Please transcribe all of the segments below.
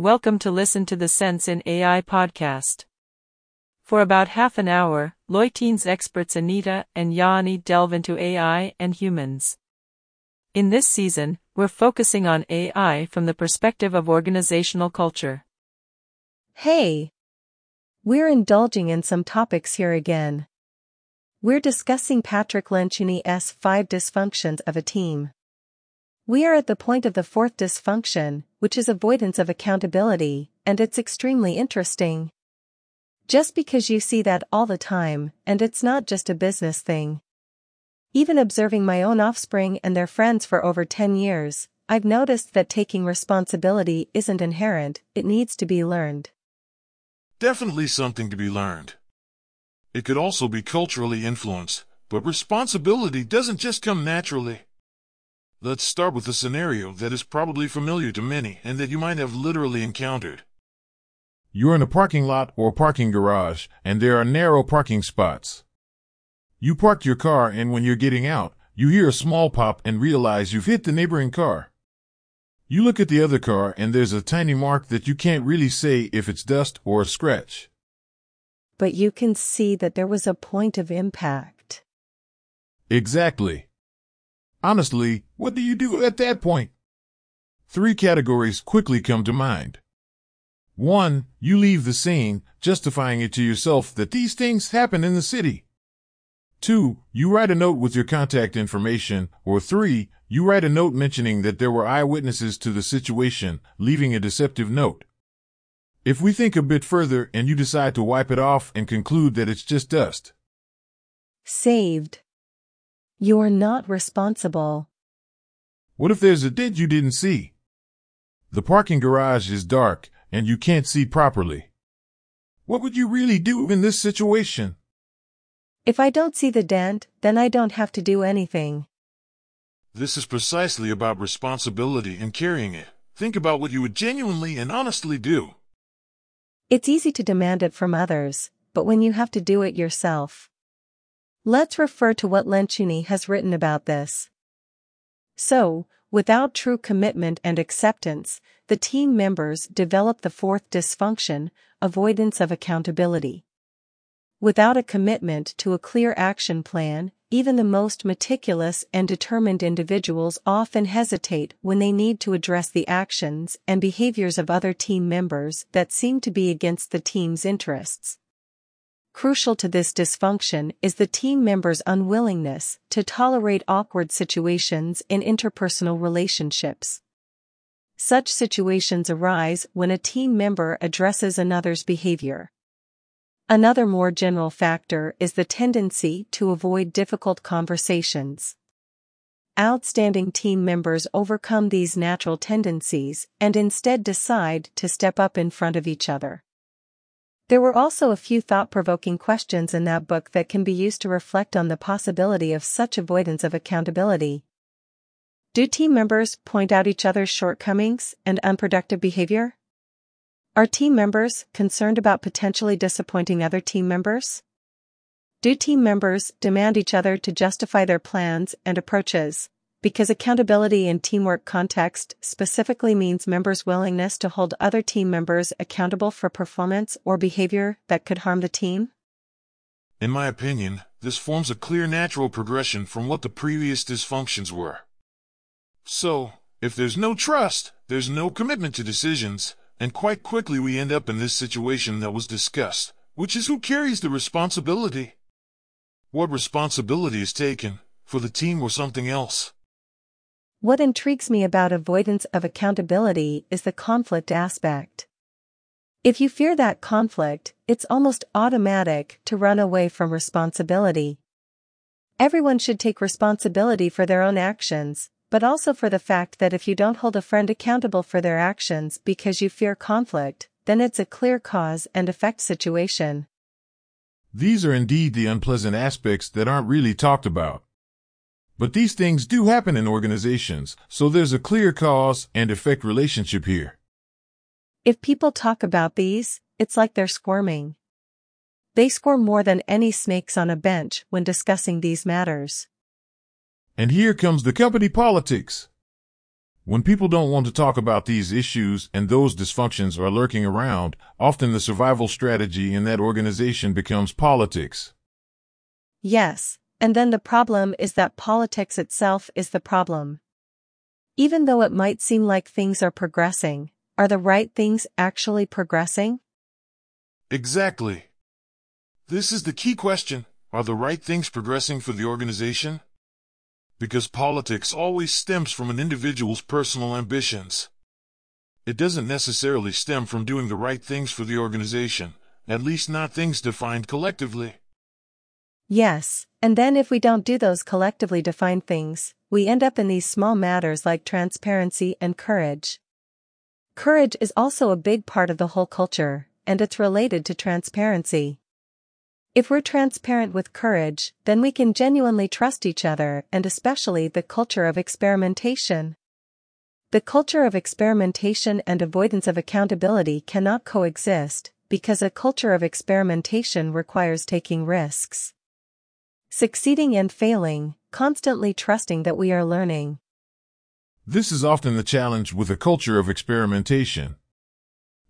Welcome to listen to the Sense in AI podcast. For about half an hour, Loihde's experts Anita and Jouni delve into AI and humans. In this season, we're focusing on AI from the perspective of organizational culture. Hey! We're indulging in some topics here again. We're discussing Patrick Lencioni's five dysfunctions of a team. We are at the point of the fourth dysfunction, which is avoidance of accountability, and it's extremely interesting. Just because you see that all the time, and it's not just a business thing. Even observing my own offspring and their friends for over 10 years, I've noticed that taking responsibility isn't inherent, it needs to be learned. Definitely something to be learned. It could also be culturally influenced, but responsibility doesn't just come naturally. Let's start with a scenario that is probably familiar to many and that you might have literally encountered. You're in a parking lot or parking garage, and there are narrow parking spots. You park your car, and when you're getting out, you hear a small pop and realize you've hit the neighboring car. You look at the other car, and there's a tiny mark that you can't really say if it's dust or a scratch. But you can see that there was a point of impact. Exactly. Honestly, what do you do at that point? Three categories quickly come to mind. One, you leave the scene, justifying it to yourself that these things happen in the city. Two, you write a note with your contact information. Or three, you write a note mentioning that there were eyewitnesses to the situation, leaving a deceptive note. If we think a bit further and you decide to wipe it off and conclude that it's just dust. Saved. You're not responsible. What if there's a dent you didn't see? The parking garage is dark and you can't see properly. What would you really do in this situation? If I don't see the dent, then I don't have to do anything. This is precisely about responsibility and carrying it. Think about what you would genuinely and honestly do. It's easy to demand it from others, but when you have to do it yourself, Let's refer to what Lencioni has written about this. So, without true commitment and acceptance, the team members develop the fourth dysfunction, avoidance of accountability. Without a commitment to a clear action plan, even the most meticulous and determined individuals often hesitate when they need to address the actions and behaviors of other team members that seem to be against the team's interests. Crucial to this dysfunction is the team member's unwillingness to tolerate awkward situations in interpersonal relationships. Such situations arise when a team member addresses another's behavior. Another more general factor is the tendency to avoid difficult conversations. Outstanding team members overcome these natural tendencies and instead decide to step up in front of each other. There were also a few thought-provoking questions in that book that can be used to reflect on the possibility of such avoidance of accountability. Do team members point out each other's shortcomings and unproductive behavior? Are team members concerned about potentially disappointing other team members? Do team members demand each other to justify their plans and approaches, because accountability in teamwork context specifically means members' willingness to hold other team members accountable for performance or behavior that could harm the team? In my opinion, this forms a clear natural progression from what the previous dysfunctions were. So, if there's no trust, there's no commitment to decisions, and quite quickly we end up in this situation that was discussed, which is who carries the responsibility? What responsibility is taken, for the team or something else? What intrigues me about avoidance of accountability is the conflict aspect. If you fear that conflict, it's almost automatic to run away from responsibility. Everyone should take responsibility for their own actions, but also for the fact that if you don't hold a friend accountable for their actions because you fear conflict, then it's a clear cause and effect situation. These are indeed the unpleasant aspects that aren't really talked about. But these things do happen in organizations, so there's a clear cause and effect relationship here. If people talk about these, it's like they're squirming. They squirm more than any snakes on a bench when discussing these matters. And here comes the company politics. When people don't want to talk about these issues and those dysfunctions are lurking around, often the survival strategy in that organization becomes politics. Yes, and then the problem is that politics itself is the problem. Even though it might seem like things are progressing, are the right things actually progressing? Exactly. This is the key question. Are the right things progressing for the organization? because politics always stems from an individual's personal ambitions. It doesn't necessarily stem from doing the right things for the organization, at least not things defined collectively. Yes, and then if we don't do those collectively defined things, we end up in these small matters like transparency and courage. Courage is also a big part of the whole culture, and it's related to transparency. If we're transparent with courage, then we can genuinely trust each other and especially the culture of experimentation. The culture of experimentation and avoidance of accountability cannot coexist, because a culture of experimentation requires taking risks. Succeeding and failing, constantly trusting that we are learning. This is often the challenge with a culture of experimentation.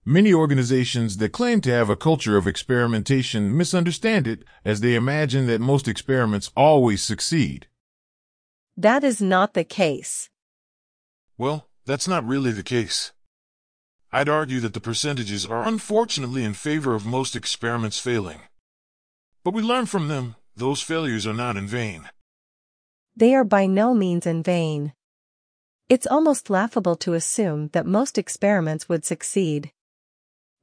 Many organizations that claim to have a culture of experimentation misunderstand it as they imagine that most experiments always succeed. That is not the case. Well, that's not really the case. I'd argue that the percentages are unfortunately in favor of most experiments failing. But we learn from them, those failures are not in vain. They are by no means in vain. It's almost laughable to assume that most experiments would succeed.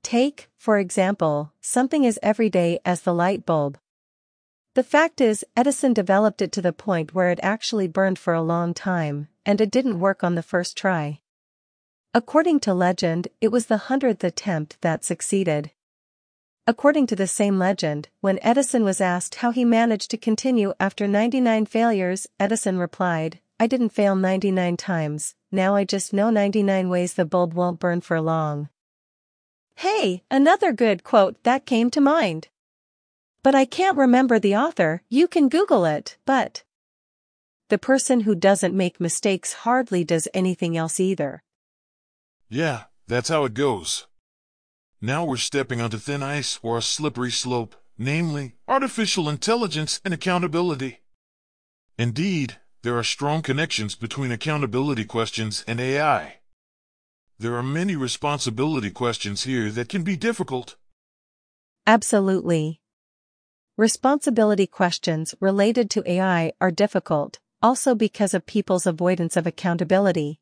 Take, for example, something as everyday as the light bulb. The fact is, Edison developed it to the point where it actually burned for a long time, and it didn't work on the first try. According to legend, it was the hundredth attempt that succeeded. According to the same legend, when Edison was asked how he managed to continue after 99 failures, Edison replied, I didn't fail 99 times, now I just know 99 ways the bulb won't burn for long. Hey, another good quote that came to mind. But I can't remember the author, you can Google it, but. The person who doesn't make mistakes hardly does anything else either. Yeah, that's how it goes. Now we're stepping onto thin ice or a slippery slope, namely, artificial intelligence and accountability. Indeed, there are strong connections between accountability questions and AI. There are many responsibility questions here that can be difficult. Absolutely. Responsibility questions related to AI are difficult, also because of people's avoidance of accountability.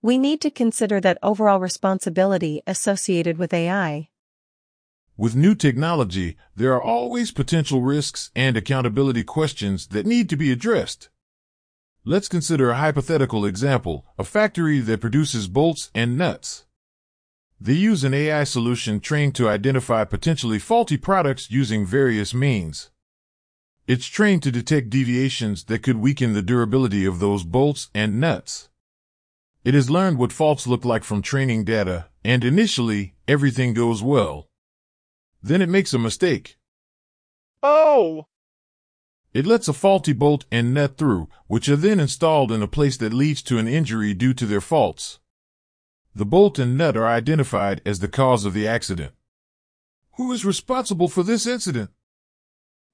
We need to consider that overall responsibility associated with AI. With new technology, there are always potential risks and accountability questions that need to be addressed. Let's consider a hypothetical example, a factory that produces bolts and nuts. They use an AI solution trained to identify potentially faulty products using various means. It's trained to detect deviations that could weaken the durability of those bolts and nuts. It has learned what faults look like from training data, and initially, everything goes well. Then it makes a mistake. Oh! It lets a faulty bolt and nut through, which are then installed in a place that leads to an injury due to their faults. The bolt and nut are identified as the cause of the accident. Who is responsible for this incident?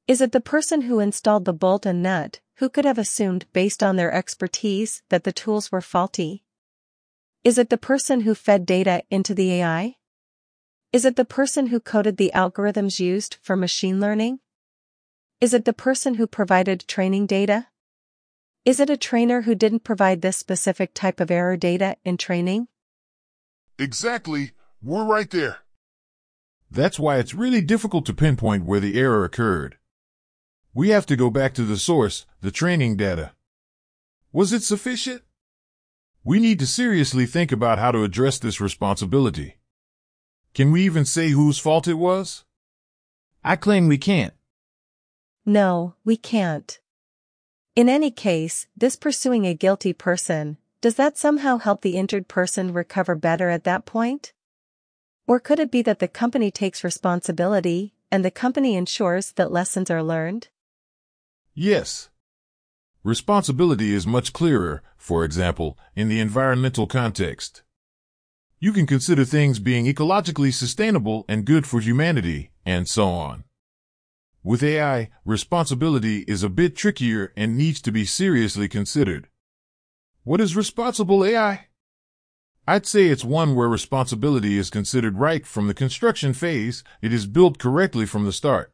Is it the person who installed the bolt and nut, who could have assumed based on their expertise that the tools were faulty? Is it the person who fed data into the AI? Is it the person who coded the algorithms used for machine learning? Is it the person who provided training data? Is it a trainer who didn't provide this specific type of error data in training? Exactly, we're right there. That's why it's really difficult to pinpoint where the error occurred. We have to go back to the source, the training data. Was it sufficient? We need to seriously think about how to address this responsibility. Can we even say whose fault it was? I claim we can't. No, we can't. In any case, this pursuing a guilty person, does that somehow help the injured person recover better at that point? Or could it be that the company takes responsibility, and the company ensures that lessons are learned? Yes. Responsibility is much clearer, for example, in the environmental context. You can consider things being ecologically sustainable and good for humanity, and so on. With AI, responsibility is a bit trickier and needs to be seriously considered. What is responsible AI? I'd say it's one where responsibility is considered right from the construction phase, it is built correctly from the start.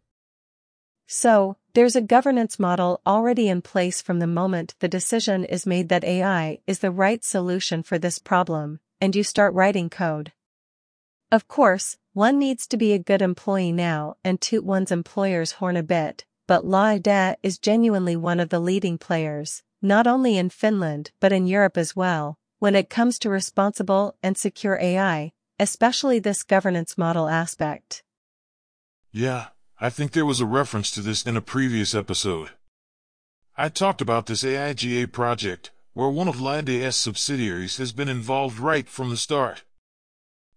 So, there's a governance model already in place from the moment the decision is made that AI is the right solution for this problem, and you start writing code. Of course, one needs to be a good employee now and toot one's employer's horn a bit, but Loihde is genuinely one of the leading players, not only in Finland but in Europe as well, when it comes to responsible and secure AI, especially this governance model aspect. Yeah, I think there was a reference to this in a previous episode. I talked about this AIGA project, where one of Loihde's subsidiaries has been involved right from the start.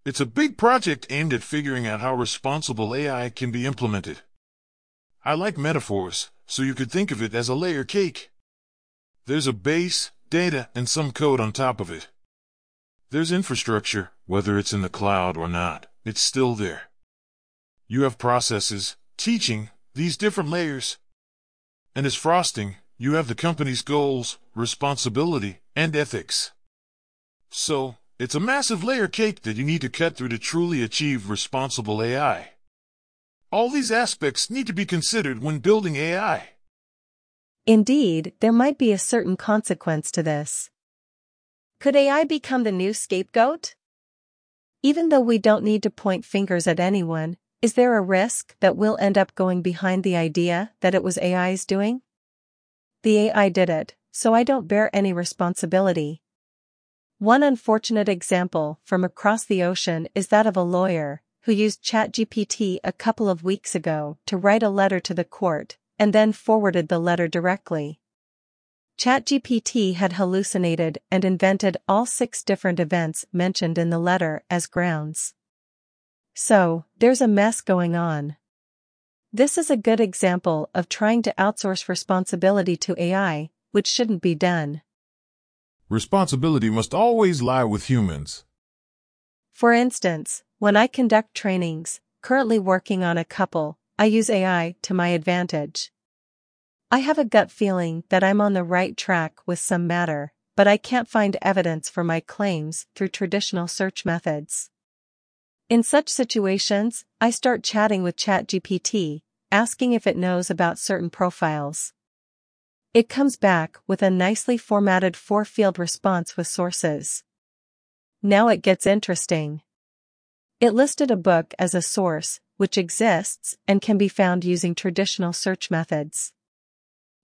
It's a big project aimed at figuring out how responsible AI can be implemented. I like metaphors, so you could think of it as a layer cake. There's a base, data, and some code on top of it. There's infrastructure, whether it's in the cloud or not, it's still there. You have processes, teaching, these different layers. And as frosting, you have the company's goals, responsibility, and ethics. So, it's a massive layer cake that you need to cut through to truly achieve responsible AI. All these aspects need to be considered when building AI. Indeed, there might be a certain consequence to this. Could AI become the new scapegoat? Even though we don't need to point fingers at anyone, is there a risk that we'll end up going behind the idea that it was AI's doing? The AI did it, so I don't bear any responsibility. One unfortunate example from across the ocean is that of a lawyer who used ChatGPT a couple of weeks ago to write a letter to the court and then forwarded the letter directly. ChatGPT had hallucinated and invented all six different events mentioned in the letter as grounds. So, there's a mess going on. This is a good example of trying to outsource responsibility to AI, which shouldn't be done. Responsibility must always lie with humans. For instance, when I conduct trainings, currently working on a couple, I use AI to my advantage. I have a gut feeling that I'm on the right track with some matter, but I can't find evidence for my claims through traditional search methods. In such situations, I start chatting with ChatGPT, asking if it knows about certain profiles. It comes back with a nicely formatted four field response with sources. Now it gets interesting. It listed a book as a source, which exists and can be found using traditional search methods.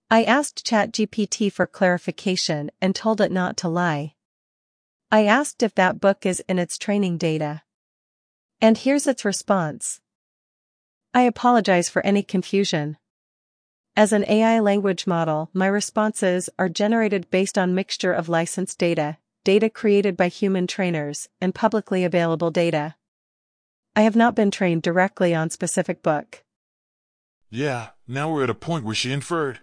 I asked ChatGPT for clarification and told it not to lie. I asked if that book is in its training data. And here's its response. I apologize for any confusion. As an AI language model, my responses are generated based on mixture of licensed data, data created by human trainers, and publicly available data. I have not been trained directly on specific book. Yeah, now we're at a point where she inferred.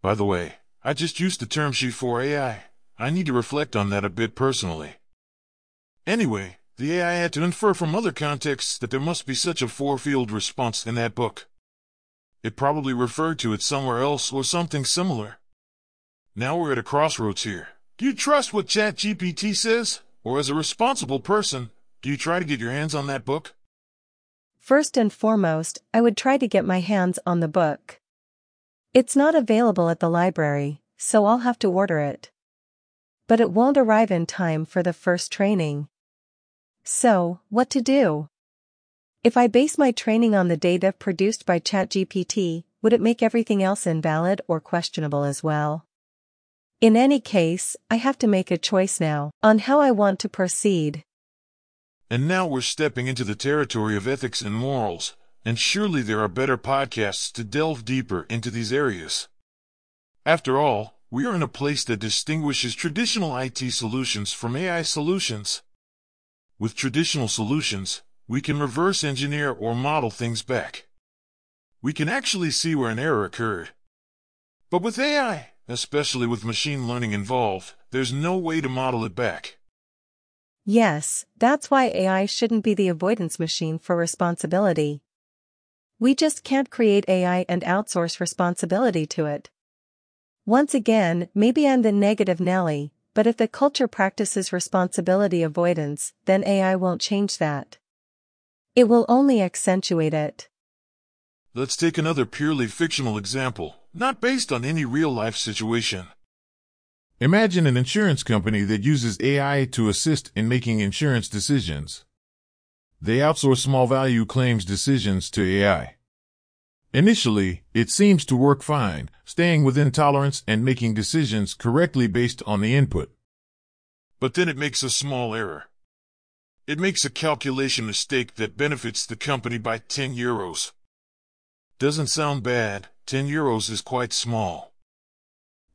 By the way, I just used the term she for AI. I need to reflect on that a bit personally. Anyway, the AI had to infer from other contexts that there must be such a four-field response in that book. It probably referred to it somewhere else or something similar. Now we're at a crossroads here. Do you trust what ChatGPT says? Or as a responsible person, do you try to get your hands on that book? First and foremost, I would try to get my hands on the book. It's not available at the library, so I'll have to order it. But it won't arrive in time for the first training. So, what to do? If I base my training on the data produced by ChatGPT, would it make everything else invalid or questionable as well? In any case, I have to make a choice now on how I want to proceed. And now we're stepping into the territory of ethics and morals, and surely there are better podcasts to delve deeper into these areas. After all, we are in a place that distinguishes traditional IT solutions from AI solutions. With traditional solutions, we can reverse engineer or model things back. We can actually see where an error occurred. But with AI, especially with machine learning involved, there's no way to model it back. Yes, that's why AI shouldn't be the avoidance machine for responsibility. We just can't create AI and outsource responsibility to it. Once again, maybe I'm the negative Nelly, but if the culture practices responsibility avoidance, then AI won't change that. It will only accentuate it. Let's take another purely fictional example, not based on any real life situation. Imagine an insurance company that uses AI to assist in making insurance decisions. They outsource small value claims decisions to AI. Initially, it seems to work fine, staying within tolerance and making decisions correctly based on the input. But then it makes a small error. It makes a calculation mistake that benefits the company by 10 euros. Doesn't sound bad, 10 euros is quite small.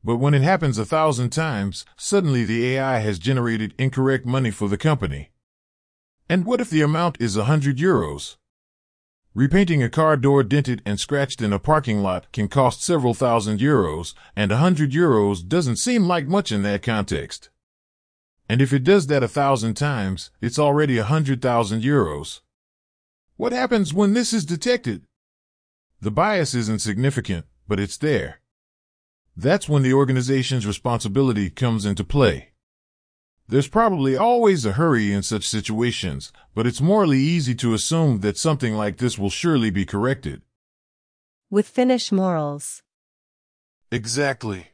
But when it happens a thousand times, suddenly the AI has generated incorrect money for the company. And what if the amount is a hundred euros? Repainting a car door dented and scratched in a parking lot can cost several thousand euros, and a hundred euros doesn't seem like much in that context. And if it does that a thousand times, it's already a hundred thousand euros. What happens when this is detected? The bias isn't significant, but it's there. That's when the organization's responsibility comes into play. There's probably always a hurry in such situations, but it's morally easy to assume that something like this will surely be corrected. With Finnish morals. Exactly.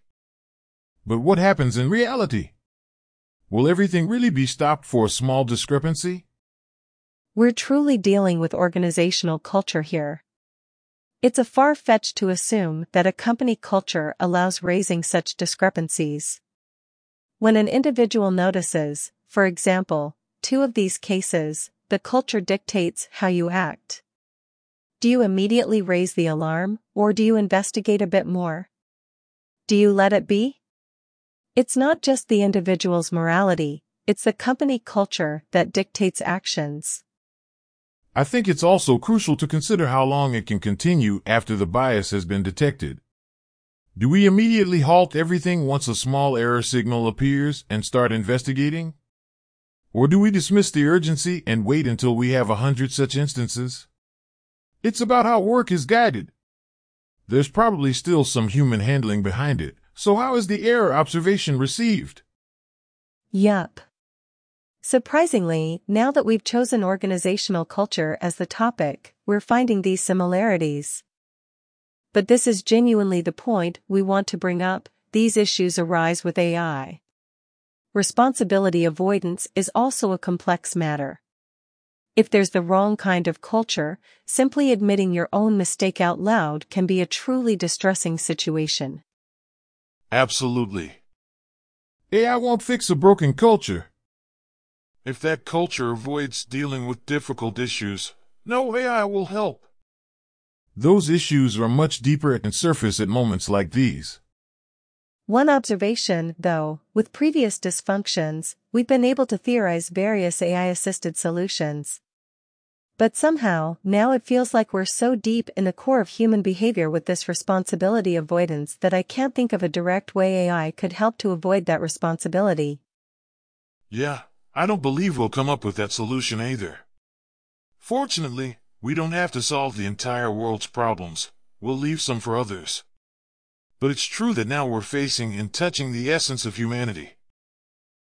But what happens in reality? Will everything really be stopped for a small discrepancy? We're truly dealing with organizational culture here. It's a far fetched to assume that a company culture allows raising such discrepancies. When an individual notices, for example, two of these cases, the culture dictates how you act. Do you immediately raise the alarm, or do you investigate a bit more? Do you let it be? It's not just the individual's morality, it's the company culture that dictates actions. I think it's also crucial to consider how long it can continue after the bias has been detected. Do we immediately halt everything once a small error signal appears and start investigating? Or do we dismiss the urgency and wait until we have a hundred such instances? It's about how work is guided. There's probably still some human handling behind it, so how is the error observation received? Yup. Surprisingly, now that we've chosen organizational culture as the topic, we're finding these similarities. But this is genuinely the point we want to bring up, these issues arise with AI. Responsibility avoidance is also a complex matter. If there's the wrong kind of culture, simply admitting your own mistake out loud can be a truly distressing situation. Absolutely. AI won't fix a broken culture. If that culture avoids dealing with difficult issues, no AI will help. Those issues are much deeper and surface at moments like these. One observation, though, with previous dysfunctions, we've been able to theorize various AI assisted solutions. But somehow, now it feels like we're so deep in the core of human behavior with this responsibility avoidance that I can't think of a direct way AI could help to avoid that responsibility. Yeah, I don't believe we'll come up with that solution either. Fortunately, we don't have to solve the entire world's problems, we'll leave some for others. But it's true that now we're facing and touching the essence of humanity.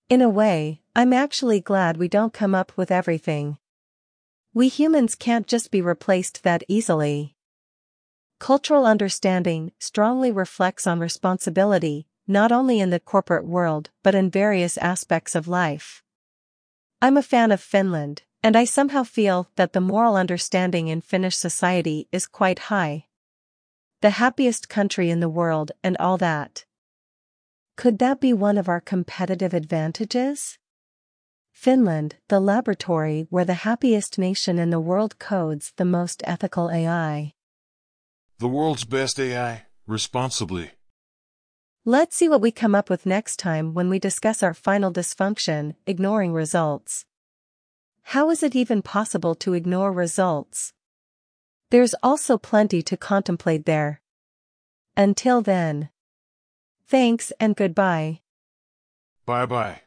In a way, I'm actually glad we don't come up with everything. We humans can't just be replaced that easily. Cultural understanding strongly reflects on responsibility, not only in the corporate world but in various aspects of life. I'm a fan of Finland, and I somehow feel that the moral understanding in Finnish society is quite high. The happiest country in the world and all that. Could that be one of our competitive advantages? Finland, the laboratory where the happiest nation in the world codes the most ethical AI. The world's best AI, responsibly. Let's see what we come up with next time when we discuss our final dysfunction, ignoring results. How is it even possible to ignore results? There's also plenty to contemplate there. Until then. Thanks and goodbye. Bye bye.